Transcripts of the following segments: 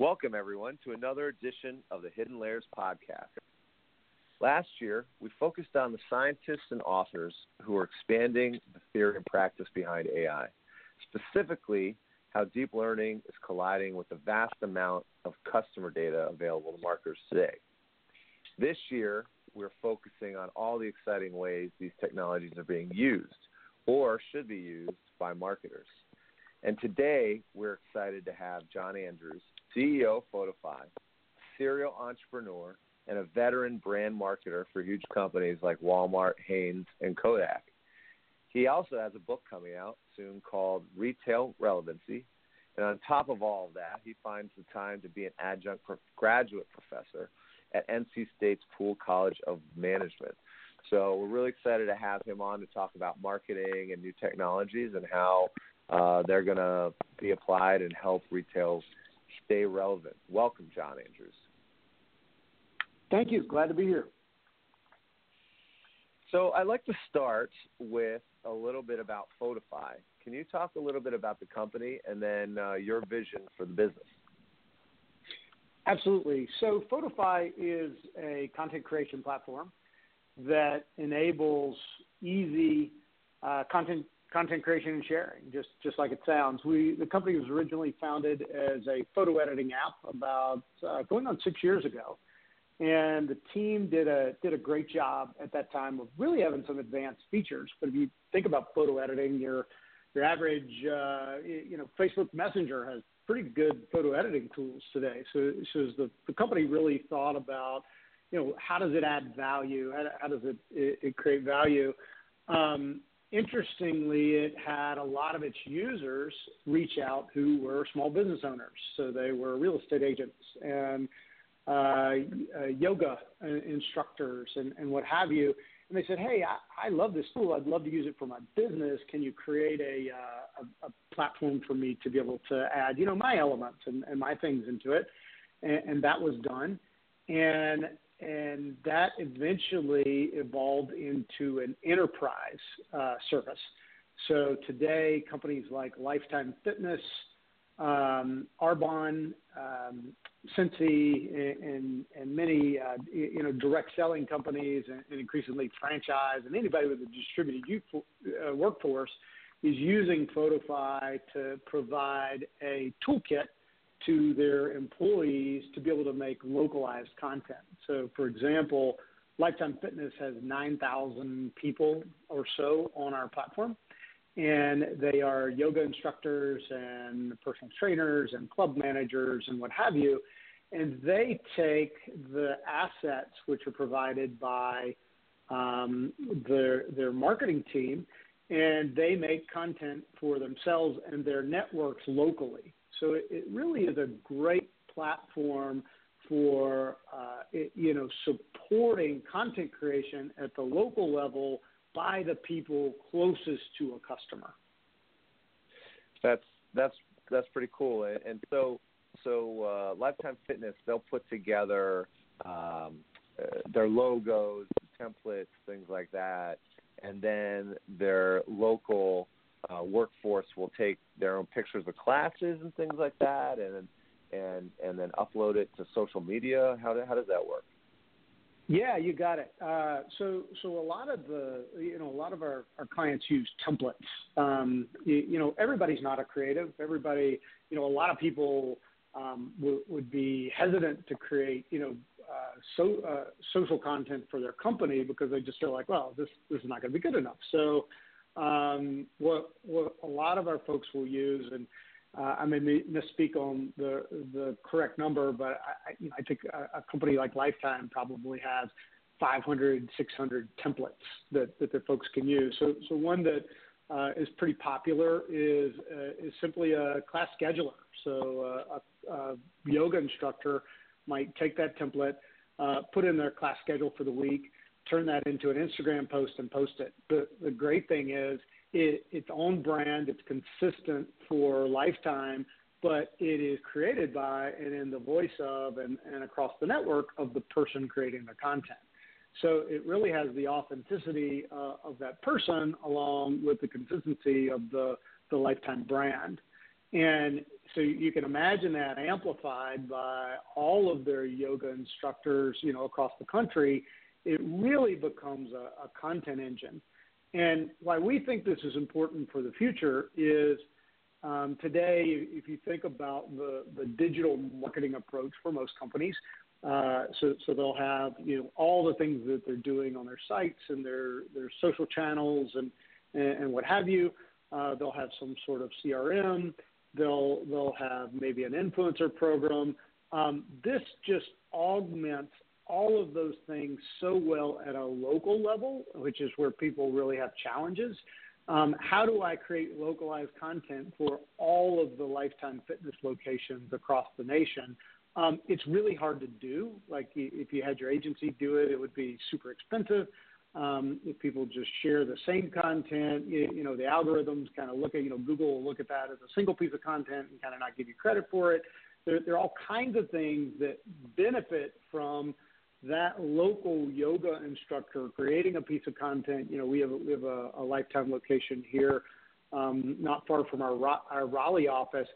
Welcome, everyone, to another edition of the Hidden Layers podcast. Last year, we focused on the scientists and authors who are expanding the theory and practice behind AI, specifically how deep learning is colliding with the vast amount of customer data available to marketers today. This year, we're focusing on all the exciting ways these technologies are being used or should be used by marketers. And today, we're excited to have John Andrews, CEO of Photofy, serial entrepreneur, and a veteran brand marketer for huge companies like Walmart, Hanes, and Kodak. He also has a book coming out soon called Retail Relevancy. And on top of all of that, he finds the time to be an adjunct graduate professor at NC State's Poole College of Management. So we're really excited to have him on to talk about marketing and new technologies and how uh, they're going to be applied and help retail stay relevant. Welcome, John Andrews. Thank you. Glad to be here. So I'd like to start with a little bit about Photofy. Can you talk a little bit about the company and then uh, your vision for the business? Absolutely. So Photofy is a content creation platform that enables easy uh, content content creation and sharing, just just like it sounds. We the company was originally founded as a photo editing app about uh, going on six years ago, and the team did a did a great job at that time of really having some advanced features. But if you think about photo editing, your your average uh, you know Facebook Messenger has pretty good photo editing tools today. So, so the, the company really thought about, you know, how does it add value? How, how does it, it, it, create value? Um, interestingly, it had a lot of its users reach out who were small business owners. So they were real estate agents and uh, uh, yoga instructors and, and what have you and they said, "Hey, I, I love this tool. I'd love to use it for my business. Can you create a, uh, a, a platform for me to be able to add, you know, my elements and, and my things into it?" And, and that was done, and and that eventually evolved into an enterprise uh, service. So today, companies like Lifetime Fitness, um, Arbonne, um, Scentsy, and, and many uh, you know direct selling companies and, and, increasingly franchise and anybody with a distributed youth, uh, workforce is using Photofy to provide a toolkit to their employees to be able to make localized content. So, for example, Lifetime Fitness has 9,000 people or so on our platform and they are yoga instructors and personal trainers and club managers and what have you. And they take the assets which are provided by um, their their marketing team, and they make content for themselves and their networks locally. So it, really is a great platform for uh, you know supporting content creation at the local level by the people closest to a customer. That's that's that's pretty cool. And, and so so uh, Lifetime Fitness they'll put together um, uh, their logos, templates, things like that, and then their local uh, workforce will take their own pictures of classes and things like that, and and and then upload it to social media. How do, how does that work? Yeah, you got it. Uh, so, so a lot of the, you know, a lot of our, our clients use templates. Um, you, you, know, everybody's not a creative. Everybody, you know, a lot of people um, w- would be hesitant to create, you know, uh, so uh, social content for their company because they just feel like, well, this this is not going to be good enough. So, um, what what a lot of our folks will use and uh, I may misspeak on the the correct number, but I, you know, I think a, a company like Lifetime probably has 500, 600 templates that, that the folks can use. So, so one that uh, is pretty popular is uh, is simply a class scheduler. So uh, a, a, yoga instructor might take that template, uh, put in their class schedule for the week, turn that into an Instagram post and post it. But the great thing is it, its own brand. It's consistent for lifetime, but it is created by and in the voice of and, and across the network of the person creating the content. So it really has the authenticity uh, of that person along with the consistency of the, the lifetime brand. And so you can imagine that amplified by all of their yoga instructors, you know, across the country. It really becomes a, a content engine. And why we think this is important for the future is um, today, if you think about the, the digital marketing approach for most companies, uh, so, so they'll have you know all the things that they're doing on their sites and their their social channels and and, and what have you. Uh, they'll have some sort of CRM. They'll they'll have maybe an influencer program. Um, this just augments all of those things so well at a local level, which is where people really have challenges. Um, how do I create localized content for all of the Lifetime Fitness locations across the nation? Um, it's really hard to do. Like if you had your agency do it, it would be super expensive. Um, if people just share the same content, you, you know, the algorithms kind of look at, you know, Google will look at that as a single piece of content and kind of not give you credit for it. There, there are all kinds of things that benefit from that local yoga instructor creating a piece of content. You know, we have, we have a, a lifetime location here, um, not far from our, our Raleigh office,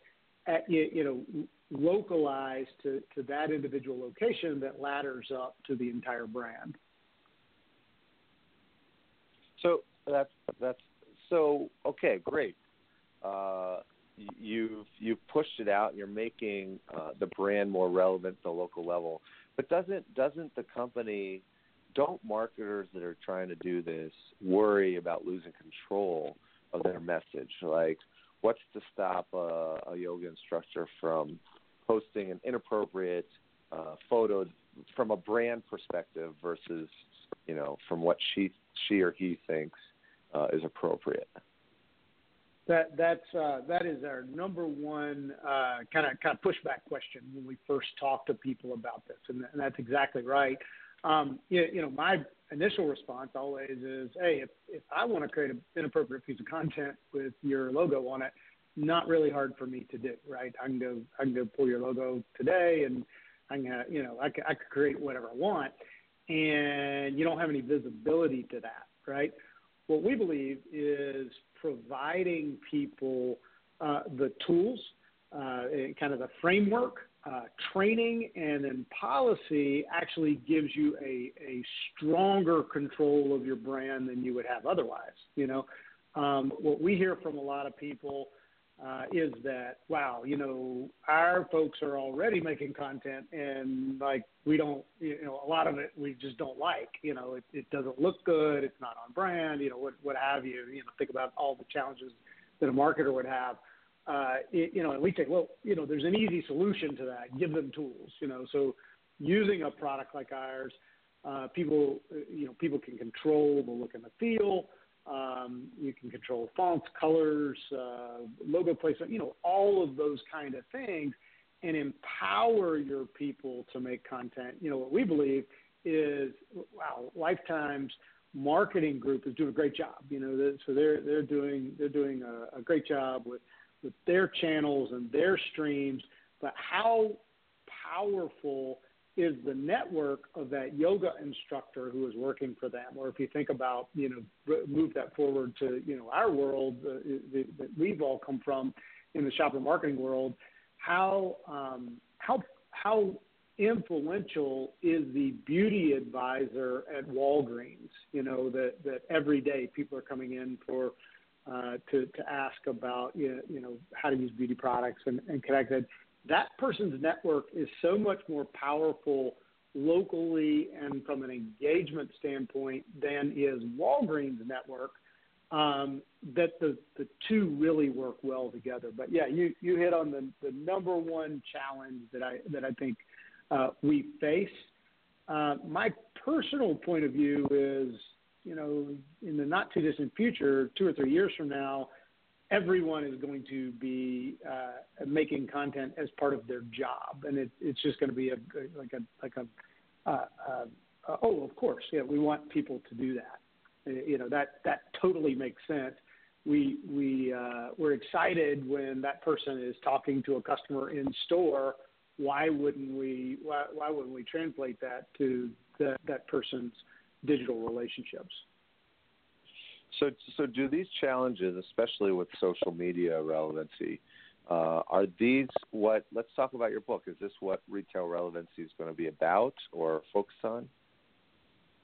at, you, know, localized to, to that individual location that ladders up to the entire brand. So that's that's so okay, great. Uh, you've you've pushed it out. You're making uh, the brand more relevant at the local level. But doesn't doesn't the company don't marketers that are trying to do this worry about losing control of their message? Like, what's to stop a, a yoga instructor from posting an inappropriate uh, photo from a brand perspective versus, you know, from what she she or he thinks uh, is appropriate? That that's uh, that is our number one kind of kind of pushback question when we first talk to people about this, and, and that's exactly right. Um, you, you know, my initial response always is, hey, if if I want to create an inappropriate piece of content with your logo on it, not really hard for me to do, right? I can go I can go pull your logo today, and I can you know I can, I can create whatever I want, and you don't have any visibility to that, right? What we believe is providing people uh, the tools, uh, kind of the framework, uh, training, and then policy actually gives you a, a stronger control of your brand than you would have otherwise. You know, um, what we hear from a lot of people uh, is that wow, you know, our folks are already making content, and like we don't, you know, a lot of it we just don't like. You know, it, it doesn't look good, it's not on brand, you know, what what have you. You know, think about all the challenges that a marketer would have. Uh, it, you know, and we say, well, you know, there's an easy solution to that. Give them tools. You know, so using a product like ours, uh, people, you know, people can control the look and the feel. Um, you can control fonts, colors, uh, logo placement, you know, all of those kind of things and empower your people to make content. You know, what we believe is, wow, Lifetime's marketing group is doing a great job. You know, so they're they're doing they're doing a, a great job with with their channels and their streams. But how powerful is the network of that yoga instructor who is working for them. Or if you think about, you know, move that forward to, you know, our world uh, that we've all come from in the shopper marketing world, how um, how how influential is the beauty advisor at Walgreens? You know that that every day people are coming in for uh, to to ask about you know, you know how to use beauty products and, and connected that person's network is so much more powerful locally and from an engagement standpoint than is Walgreens network. Um, that the the two really work well together. But yeah, you you hit on the the number one challenge that I that I think uh, we face. Uh, my personal point of view is, you know, in the not too distant future, two or three years from now, everyone is going to be uh, making content as part of their job, and it, it's just going to be a like a like a uh, uh, oh, of course, yeah, we want people to do that. Uh, you know that that totally makes sense. We we uh, we're excited when that person is talking to a customer in store. Why wouldn't we why, why wouldn't we translate that to the, that person's digital relationships? So, so do these challenges, especially with social media relevancy, Uh, are these what? Let's talk about your book. Is this what retail relevancy is going to be about or focus on?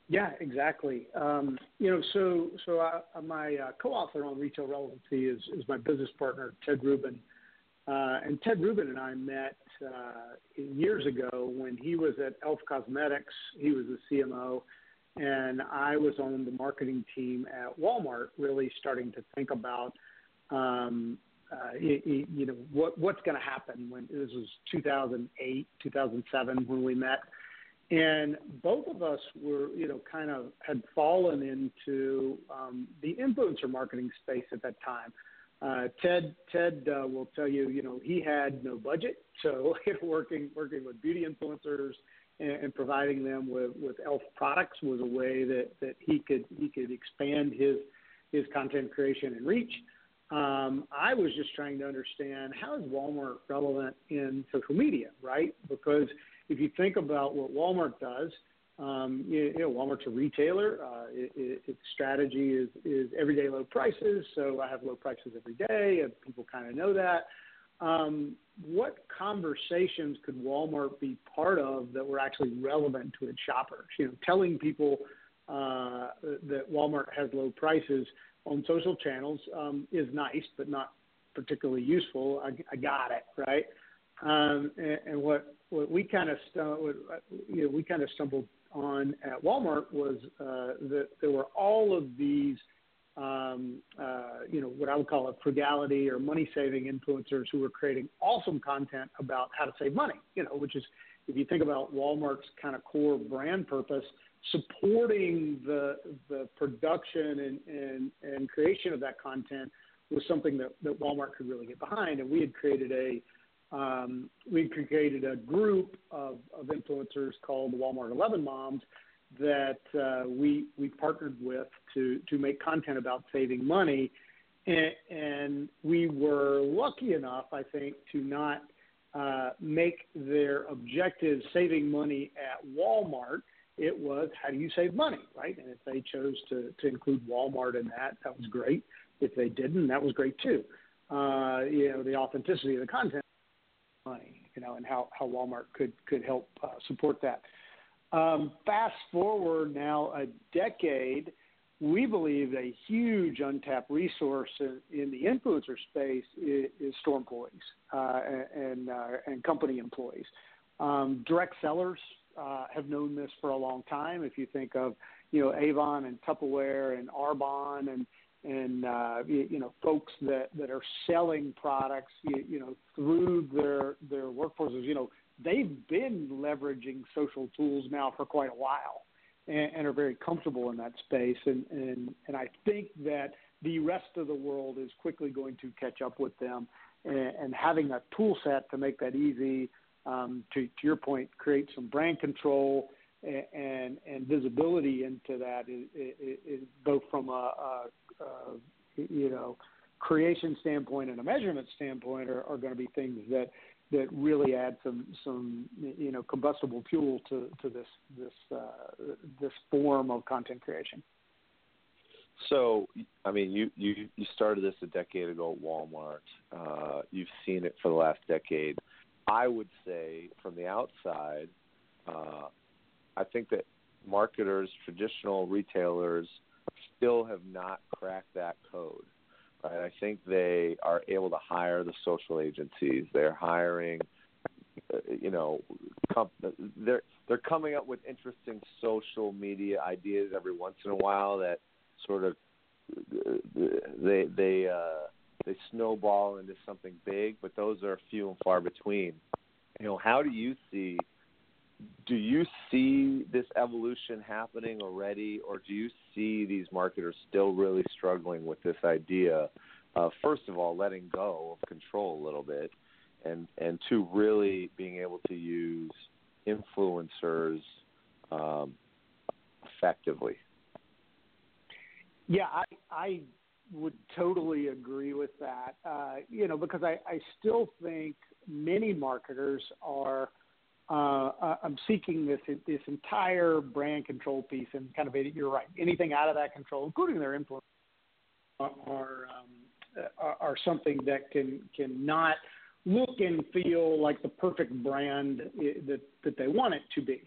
Yeah, exactly. Um, you know, so so I, my uh, co-author on retail relevancy is is my business partner Ted Rubin, uh, and Ted Rubin and I met uh, years ago when he was at Elf Cosmetics. He was the CMO, and I was on the marketing team at Walmart, really starting to think about, um, uh, you, know, what what's going to happen when this was 2008, 2007 when we met and both of us were, you know, kind of had fallen into um, the influencer marketing space at that time. Uh, Ted Ted uh, will tell you, you know, he had no budget, so working working with beauty influencers and, providing them with, with Elf products was a way that, that he could he could expand his his content creation and reach. Um, I was just trying to understand how is Walmart relevant in social media, right? Because if you think about what Walmart does, um, you, you know, Walmart's a retailer. Uh, it, it, its strategy is, is everyday low prices. So I have low prices every day, and people kind of know that. Um, what conversations could Walmart be part of that were actually relevant to its shoppers? You know, telling people uh, that Walmart has low prices on social channels um, is nice, but not particularly useful. I, I got it right. Um, and, and what what we kind of stu- you know, we kind of stumbled on at Walmart was uh, that there were all of these, um, uh, you know, what I would call a frugality or money saving influencers who were creating awesome content about how to save money. You know, which is if you think about Walmart's kind of core brand purpose, supporting the the production and and, and creation of that content was something that, that Walmart could really get behind. And we had created a um, we created a group of, of influencers called the Walmart 11 Moms that uh, we we partnered with to to make content about saving money, and, and we were lucky enough, I think, to not uh, make their objective saving money at Walmart. It was how do you save money, right? And if they chose to to include Walmart in that, that was great. If they didn't, that was great too. Uh, you know, the authenticity of the content money, you know, and how, how Walmart could, could help uh, support that. Um, fast forward now a decade, we believe a huge untapped resource in, in the influencer space is, is store employees uh, and, uh, and company employees. Um, direct sellers uh, have known this for a long time. If you think of, you know, Avon and Tupperware and Arbonne and and uh, you, you know folks that that are selling products you, you know through their their workforces you know they've been leveraging social tools now for quite a while and, and are very comfortable in that space. And and and I think that the rest of the world is quickly going to catch up with them. And, and having a tool set to make that easy um, to, to your point create some brand control and and visibility into that is, is, is both from a, a, a, you know creation standpoint and a measurement standpoint are, are going to be things that that really add some some you know combustible fuel to to this this uh, this form of content creation. So, I mean, you you you started this a decade ago at Walmart. Uh, you've seen it for the last decade. I would say, from the outside, uh, I think that marketers, traditional retailers, still have not cracked that code. Right? I think they are able to hire the social agencies. They're hiring, uh, you know, comp- they're they're coming up with interesting social media ideas every once in a while that sort of they they uh, they snowball into something big, but those are few and far between. You know, how do you see do you see this evolution happening already, or do you see these marketers still really struggling with this idea first of all, letting go of control a little bit, and and two, really being able to use influencers um, effectively? Yeah, I I would totally agree with that. Uh, you know, because I I still think many marketers are uh, I'm seeking this this entire brand control piece and kind of you're right. Anything out of that control, including their influence, are um, are, are something that can can not look and feel like the perfect brand that that they want it to be.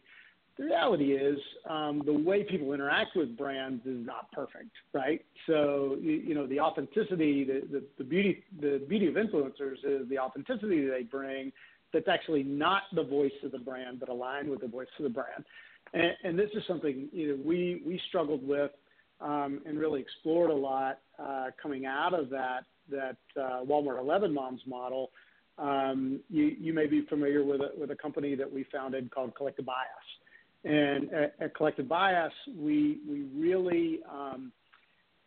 The reality is, um, the way people interact with brands is not perfect, right? So you, you know the authenticity, the, the the beauty the beauty of influencers is the authenticity they bring. That's actually not the voice of the brand, but aligned with the voice of the brand. And, and this is something you know we we struggled with um, and really explored a lot uh, coming out of that that uh, Walmart 11 Moms model. Um, you, you may be familiar with a, with a company that we founded called Collective Bias. And at, at Collective Bias, we we really um,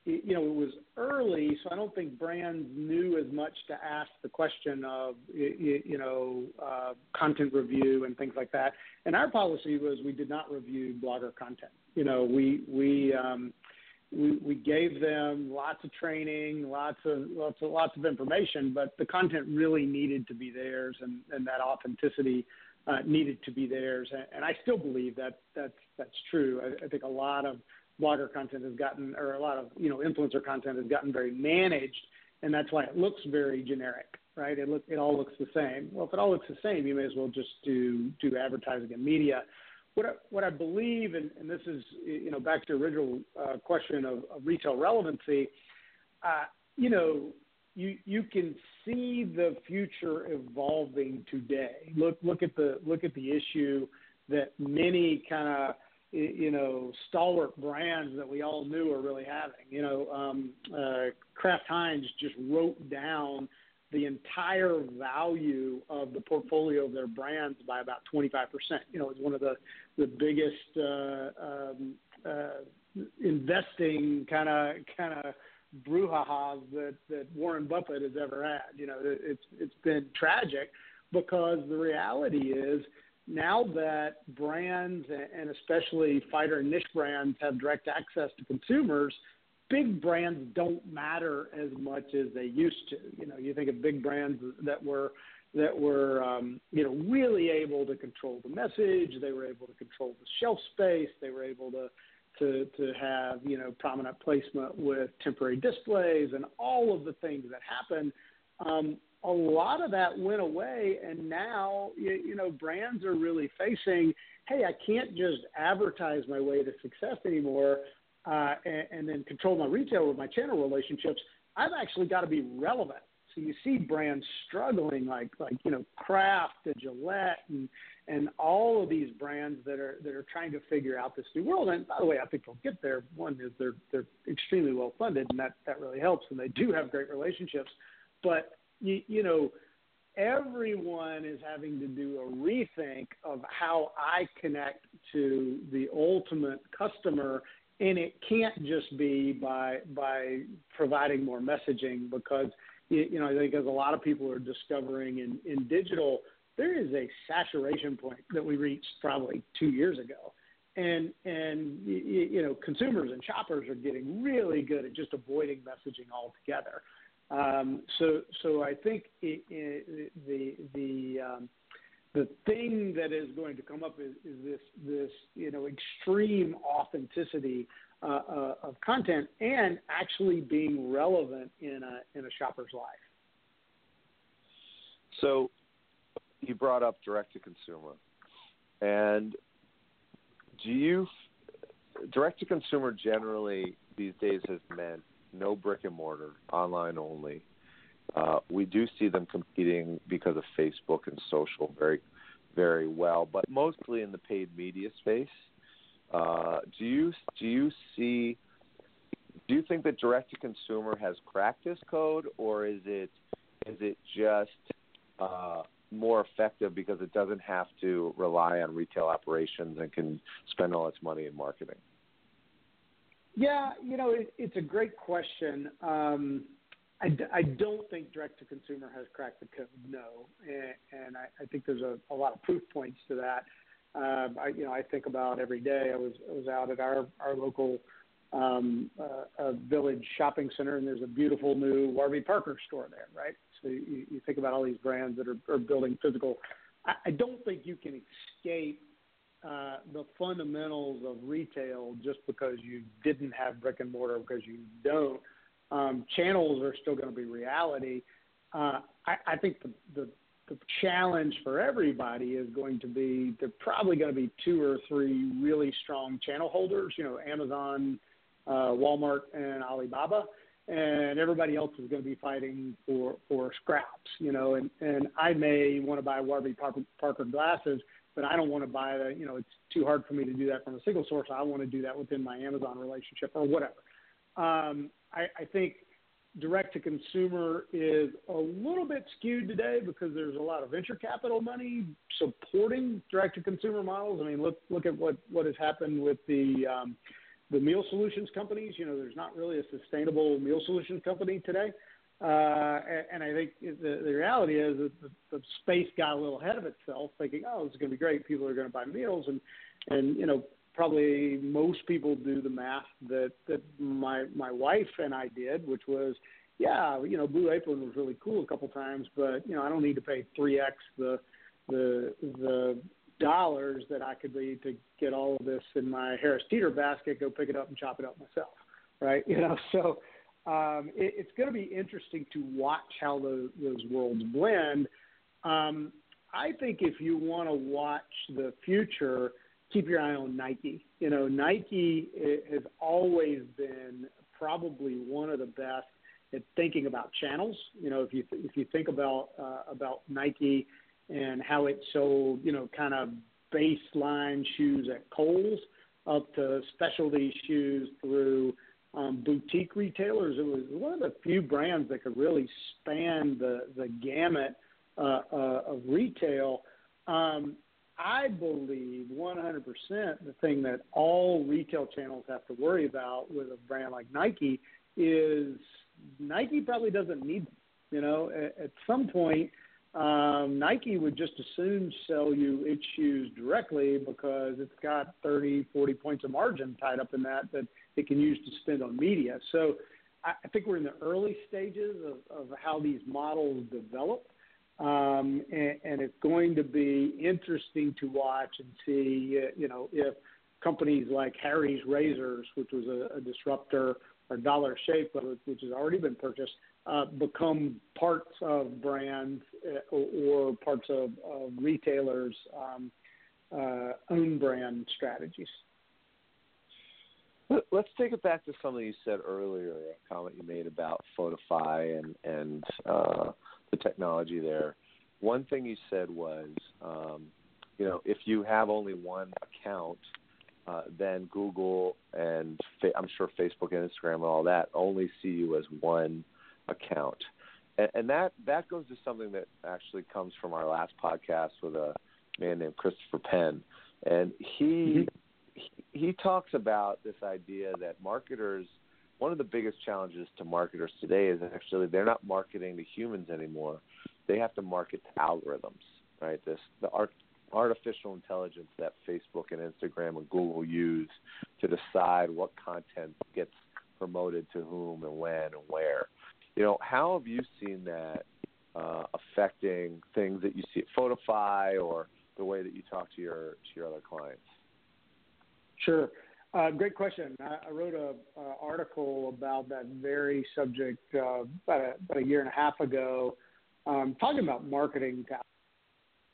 you know, it was early, so I don't think brands knew as much to ask the question of, you know, uh, content review and things like that. And our policy was we did not review blogger content. You know, we we um, we, we gave them lots of training, lots of lots of lots of information, but the content really needed to be theirs, and, and that authenticity uh, needed to be theirs. And, and I still believe that that's that's true. I, I think a lot of blogger content has gotten, or a lot of you know influencer content has gotten very managed, and that's why it looks very generic, right? It look it all looks the same. Well, if it all looks the same, you may as well just do do advertising and media. What I, what I believe, and, and this is you know back to your original uh, question of, of retail relevancy, uh, you know you you can see the future evolving today. Look look at the look at the issue that many kind of you know stalwart brands that we all knew are really having. You know, um, uh, Kraft Heinz just wrote down the entire value of the portfolio of their brands by about 25%. You know, it's one of the the biggest uh, um, uh, investing kind of kind of brouhaha that that Warren Buffett has ever had. You know, it, it's it's been tragic because the reality is now that brands and especially fighter niche brands have direct access to consumers, big brands don't matter as much as they used to. You know, you think of big brands that were that were um, you know really able to control the message, they were able to control the shelf space, they were able to to to have you know prominent placement with temporary displays and all of the things that happen. Um, a lot of that went away, and now you, you know brands are really facing, hey, I can't just advertise my way to success anymore, uh, and, and then control my retail or my channel relationships. I've actually got to be relevant. So you see brands struggling, like like you know Kraft and Gillette and and all of these brands that are that are trying to figure out this new world. And by the way, I think they'll get there. One is they're they're extremely well funded, and that that really helps, and they do have great relationships. But you, you know, everyone is having to do a rethink of how I connect to the ultimate customer and it can't just be by by providing more messaging because you know I think as a lot of people are discovering in, in digital there is a saturation point that we reached probably two years ago. And and you know consumers and shoppers are getting really good at just avoiding messaging altogether um, so, so I think it, it, the the um, the thing that is going to come up is, is this this you know extreme authenticity uh, uh, of content and actually being relevant in a in a shopper's life. So, you brought up direct to consumer, and do you direct to consumer generally these days has meant no brick and mortar, online only. Uh, we do see them competing because of Facebook and social very, very well, but mostly in the paid media space. Uh, do you do you see? Do you think that direct to consumer has cracked this code, or is it is it just uh, more effective because it doesn't have to rely on retail operations and can spend all its money in marketing? Yeah, you know, it, it's a great question. Um, I, I don't think direct to consumer has cracked the code, no, and, and I, I think there's a, a lot of proof points to that. Um, I, you know, I think about every day. I was I was out at our our local um, uh, uh, village shopping center, and there's a beautiful new Warby Parker store there, right? So you, you think about all these brands that are, are building physical. I, I don't think you can escape uh, the fundamentals of retail just because you didn't have brick and mortar because you don't Um, channels are still going to be reality. Uh, I, I think the, the the challenge for everybody is going to be they're probably going to be two or three really strong channel holders. You know, Amazon, uh, Walmart, and Alibaba, and everybody else is going to be fighting for for scraps. You know, and and I may want to buy Warby Parker, Parker glasses, but I don't want to buy the. You know, it's too hard for me to do that from a single source. I want to do that within my Amazon relationship or whatever. Um, I, I think direct to consumer is a little bit skewed today because there's a lot of venture capital money supporting direct to consumer models. I mean, look look at what what has happened with the um, the meal solutions companies. You know, there's not really a sustainable meal solutions company today. Uh, and I think the, the reality is that the, the space got a little ahead of itself, thinking, "Oh, this is going to be great. People are going to buy meals," and and you know, probably most people do the math that that my my wife and I did, which was, yeah, you know, Blue Apron was really cool a couple times, but you know, I don't need to pay three x the the the dollars that I could be to get all of this in my Harris Teeter basket, go pick it up and chop it up myself, right? You know, so um, it, it's going to be interesting to watch how the, those worlds blend. Um, I think if you want to watch the future keep your eye on Nike. You know, Nike has always been probably one of the best at thinking about channels. You know, if you if you think about uh, about Nike and how it sold, you know, kind of baseline shoes at Kohl's up to specialty shoes through um, boutique retailers. It was one of the few brands that could really span the the gamut uh, uh, of retail. Um, I believe 100% the thing that all retail channels have to worry about with a brand like Nike is Nike probably doesn't need them. You know, at, at some point, um, Nike would just as soon sell you its shoes directly because it's got 30, 40 points of margin tied up in that that it can use to spend on media. So I, think we're in the early stages of, of how these models develop. Um, and, and it's going to be interesting to watch and see, uh, you know, if companies like Harry's Razors, which was a, a disruptor, or Dollar Shave Club, which has already been purchased, uh, become parts of brands uh, or, or, parts of, of retailers' um, uh, own brand strategies. Let's take it back to something you said earlier, a comment you made about Photofy and and uh, the technology there. One thing you said was, um, you know, if you have only one account, uh, then Google and fa- I'm sure Facebook and Instagram and all that only see you as one account, and, and that that goes to something that actually comes from our last podcast with a man named Christopher Penn, and he. He, he talks about this idea that marketers one of the biggest challenges to marketers today is actually they're not marketing to humans anymore they have to market to algorithms, right? This the art, artificial intelligence that Facebook and Instagram and Google use to decide what content gets promoted to whom and when and where. You know, how have you seen that uh, affecting things that you see at Photofy or the way that you talk to your to your other clients? Sure. Uh, great question. I, I wrote an article about that very subject uh, about, a, about a year and a half ago um, talking about marketing,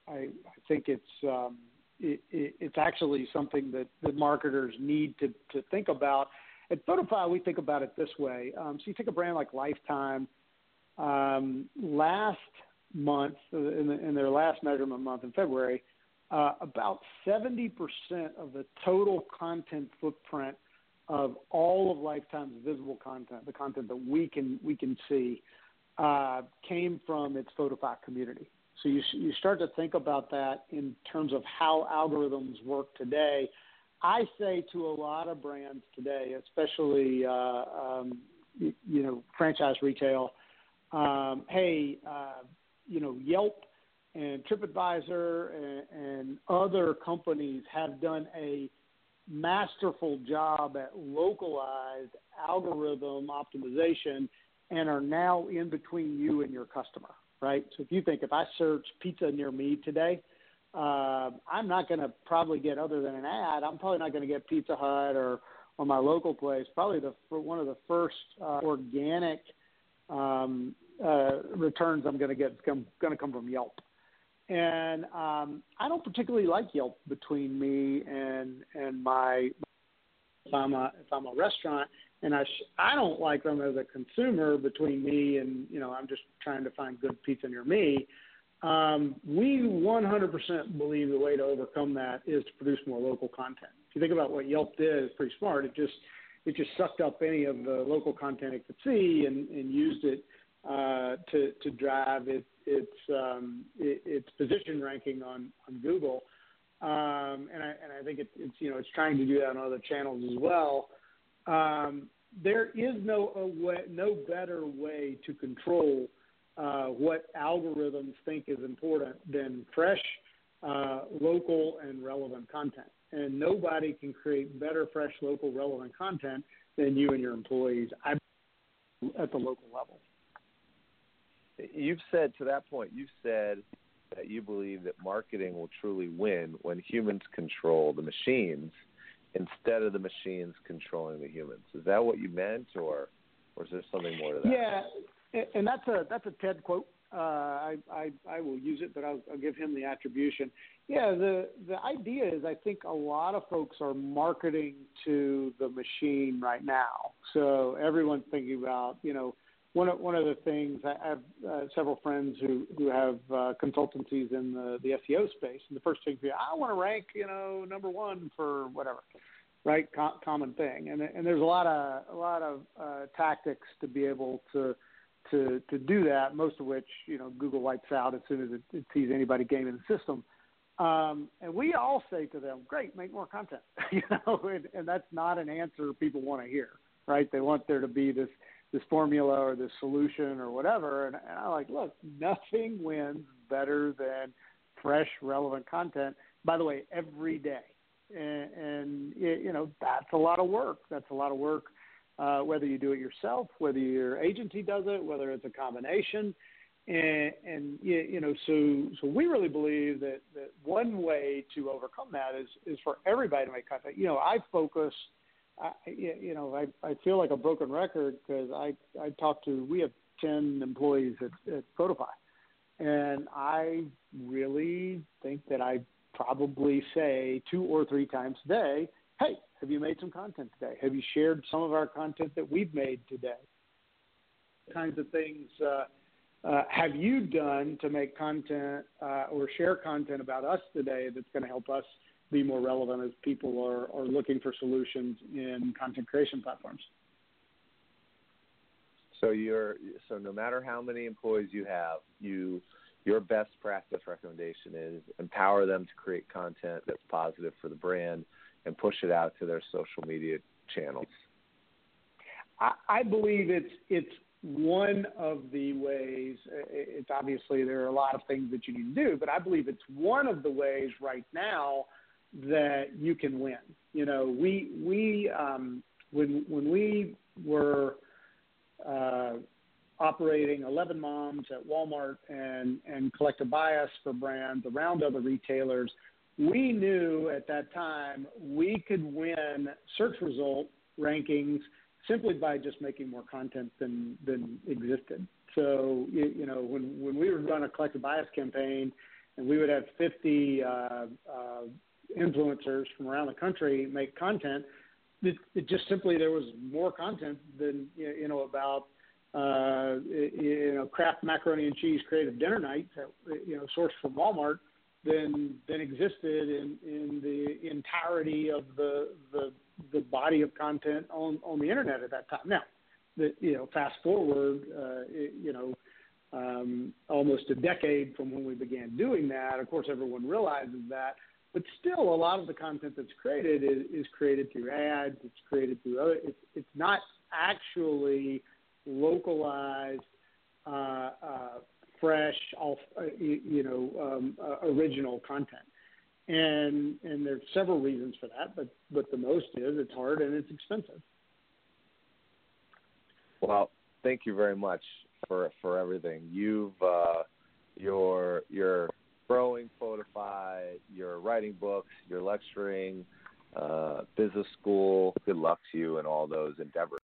I, I think it's um, it, it, it's actually something that, that marketers need to, to think about. At Photofy, we think about it this way. Um, so you take a brand like Lifetime. Um, last month, in, the, in, their last measurement month in February, uh, about 70% of the total content footprint of all of Lifetime's visible content, the content that we can we can see, uh, came from its Photofy community. So you, you start to think about that in terms of how algorithms work today. I say to a lot of brands today, especially uh, um, you, you, know franchise retail, um, hey, uh, you know Yelp and TripAdvisor and, and other companies have done a masterful job at localized algorithm optimization and are now in between you and your customer, right? So if you think if I search pizza near me today, uh, I'm not going to probably get other than an ad. I'm probably not going to get Pizza Hut or on my local place, probably the one of the first uh, organic um, uh, returns I'm going to get is going to come from Yelp. And um, I don't particularly like Yelp between me and and my if I'm a if I'm a restaurant, and I sh- I don't like them as a consumer between me and you know I'm just trying to find good pizza near me. Um, we 100% believe the way to overcome that is to produce more local content. If you think about what Yelp did, it's pretty smart. It just it just sucked up any of the local content it could see and, and used it to to drive um, its position ranking on Google. Um, and I and I think it, it's you know it's trying to do that on other channels as well. Um, there is no better way to control uh, what algorithms think is important than fresh, uh, local, and relevant content. And nobody can create better, fresh, local, relevant content than you and your employees at the local level. You've said to that point, you've said that you believe that marketing will truly win when humans control the machines instead of the machines controlling the humans. Is that what you meant, or or is there something more to that? Yeah, and that's a that's a Ted quote. Uh, I, I I will use it, but I'll, I'll give him the attribution. Yeah, the the idea is I think a lot of folks are marketing to the machine right now. So everyone's thinking about you know one of one of the things I have uh, several friends who who have uh, consultancies in the the SEO space, and the first thing is I want to rank you know number one for whatever, right? Co- common thing, and and there's a lot of a lot of uh, tactics to be able to to to do that. Most of which you know Google wipes out as soon as it, it sees anybody gaming the system. Um, and we all say to them, "Great, make more content," you know, and, and that's not an answer people want to hear, right? They want there to be this this formula or this solution or whatever. And, and I'm like, look, nothing wins better than fresh, relevant content. By the way, every day, and, and you know that's a lot of work. That's a lot of work. Uh, whether you do it yourself, whether your agency does it, whether it's a combination, and, and you know, so so we really believe that that one way to overcome that is is for everybody to make content. You know, I focus I, you know, I, I feel like a broken record because I, I talk to, we have 10 employees at, at Photofy. And I really think that I probably say two or three times a day, hey, have you made some content today? Have you shared some of our content that we've made today? Kinds of things uh, uh, have you done to make content uh, or share content about us today that's going to help us be more relevant as people are, are looking for solutions in content creation platforms. So you're so no matter how many employees you have, you your best practice recommendation is empower them to create content that's positive for the brand and push it out to their social media channels. I, I believe it's it's one of the ways. It's obviously there are a lot of things that you need to do, but I believe it's one of the ways right now that you can win. You know, we we um, when when we were uh, operating 11 moms at Walmart and and Collective Bias for brands around other retailers, we knew at that time we could win search result rankings simply by just making more content than than existed. So you, you know when when we would run a collective bias campaign and we would have 50 uh, uh, influencers from around the country make content. It, it just simply there was more content than you know about uh, you know Kraft macaroni and cheese creative dinner night that you know sourced from Walmart than than existed in in the entirety of the the the body of content on on the internet at that time. Now, the you know fast forward, uh, it, you know. Um, almost a decade from when we began doing that. Of course, everyone realizes that, but still, a lot of the content that's created is, is created through ads. It's created through other. It's it's not actually localized, uh, uh, fresh, all, uh, you, you, know, um, uh, original content. And and there's several reasons for that, but but the most is it's hard and it's expensive. Well, thank you very much for for everything. You've uh, your your growing Photofy, you're writing books, you're lecturing, uh, business school. Good luck to you in all those endeavors.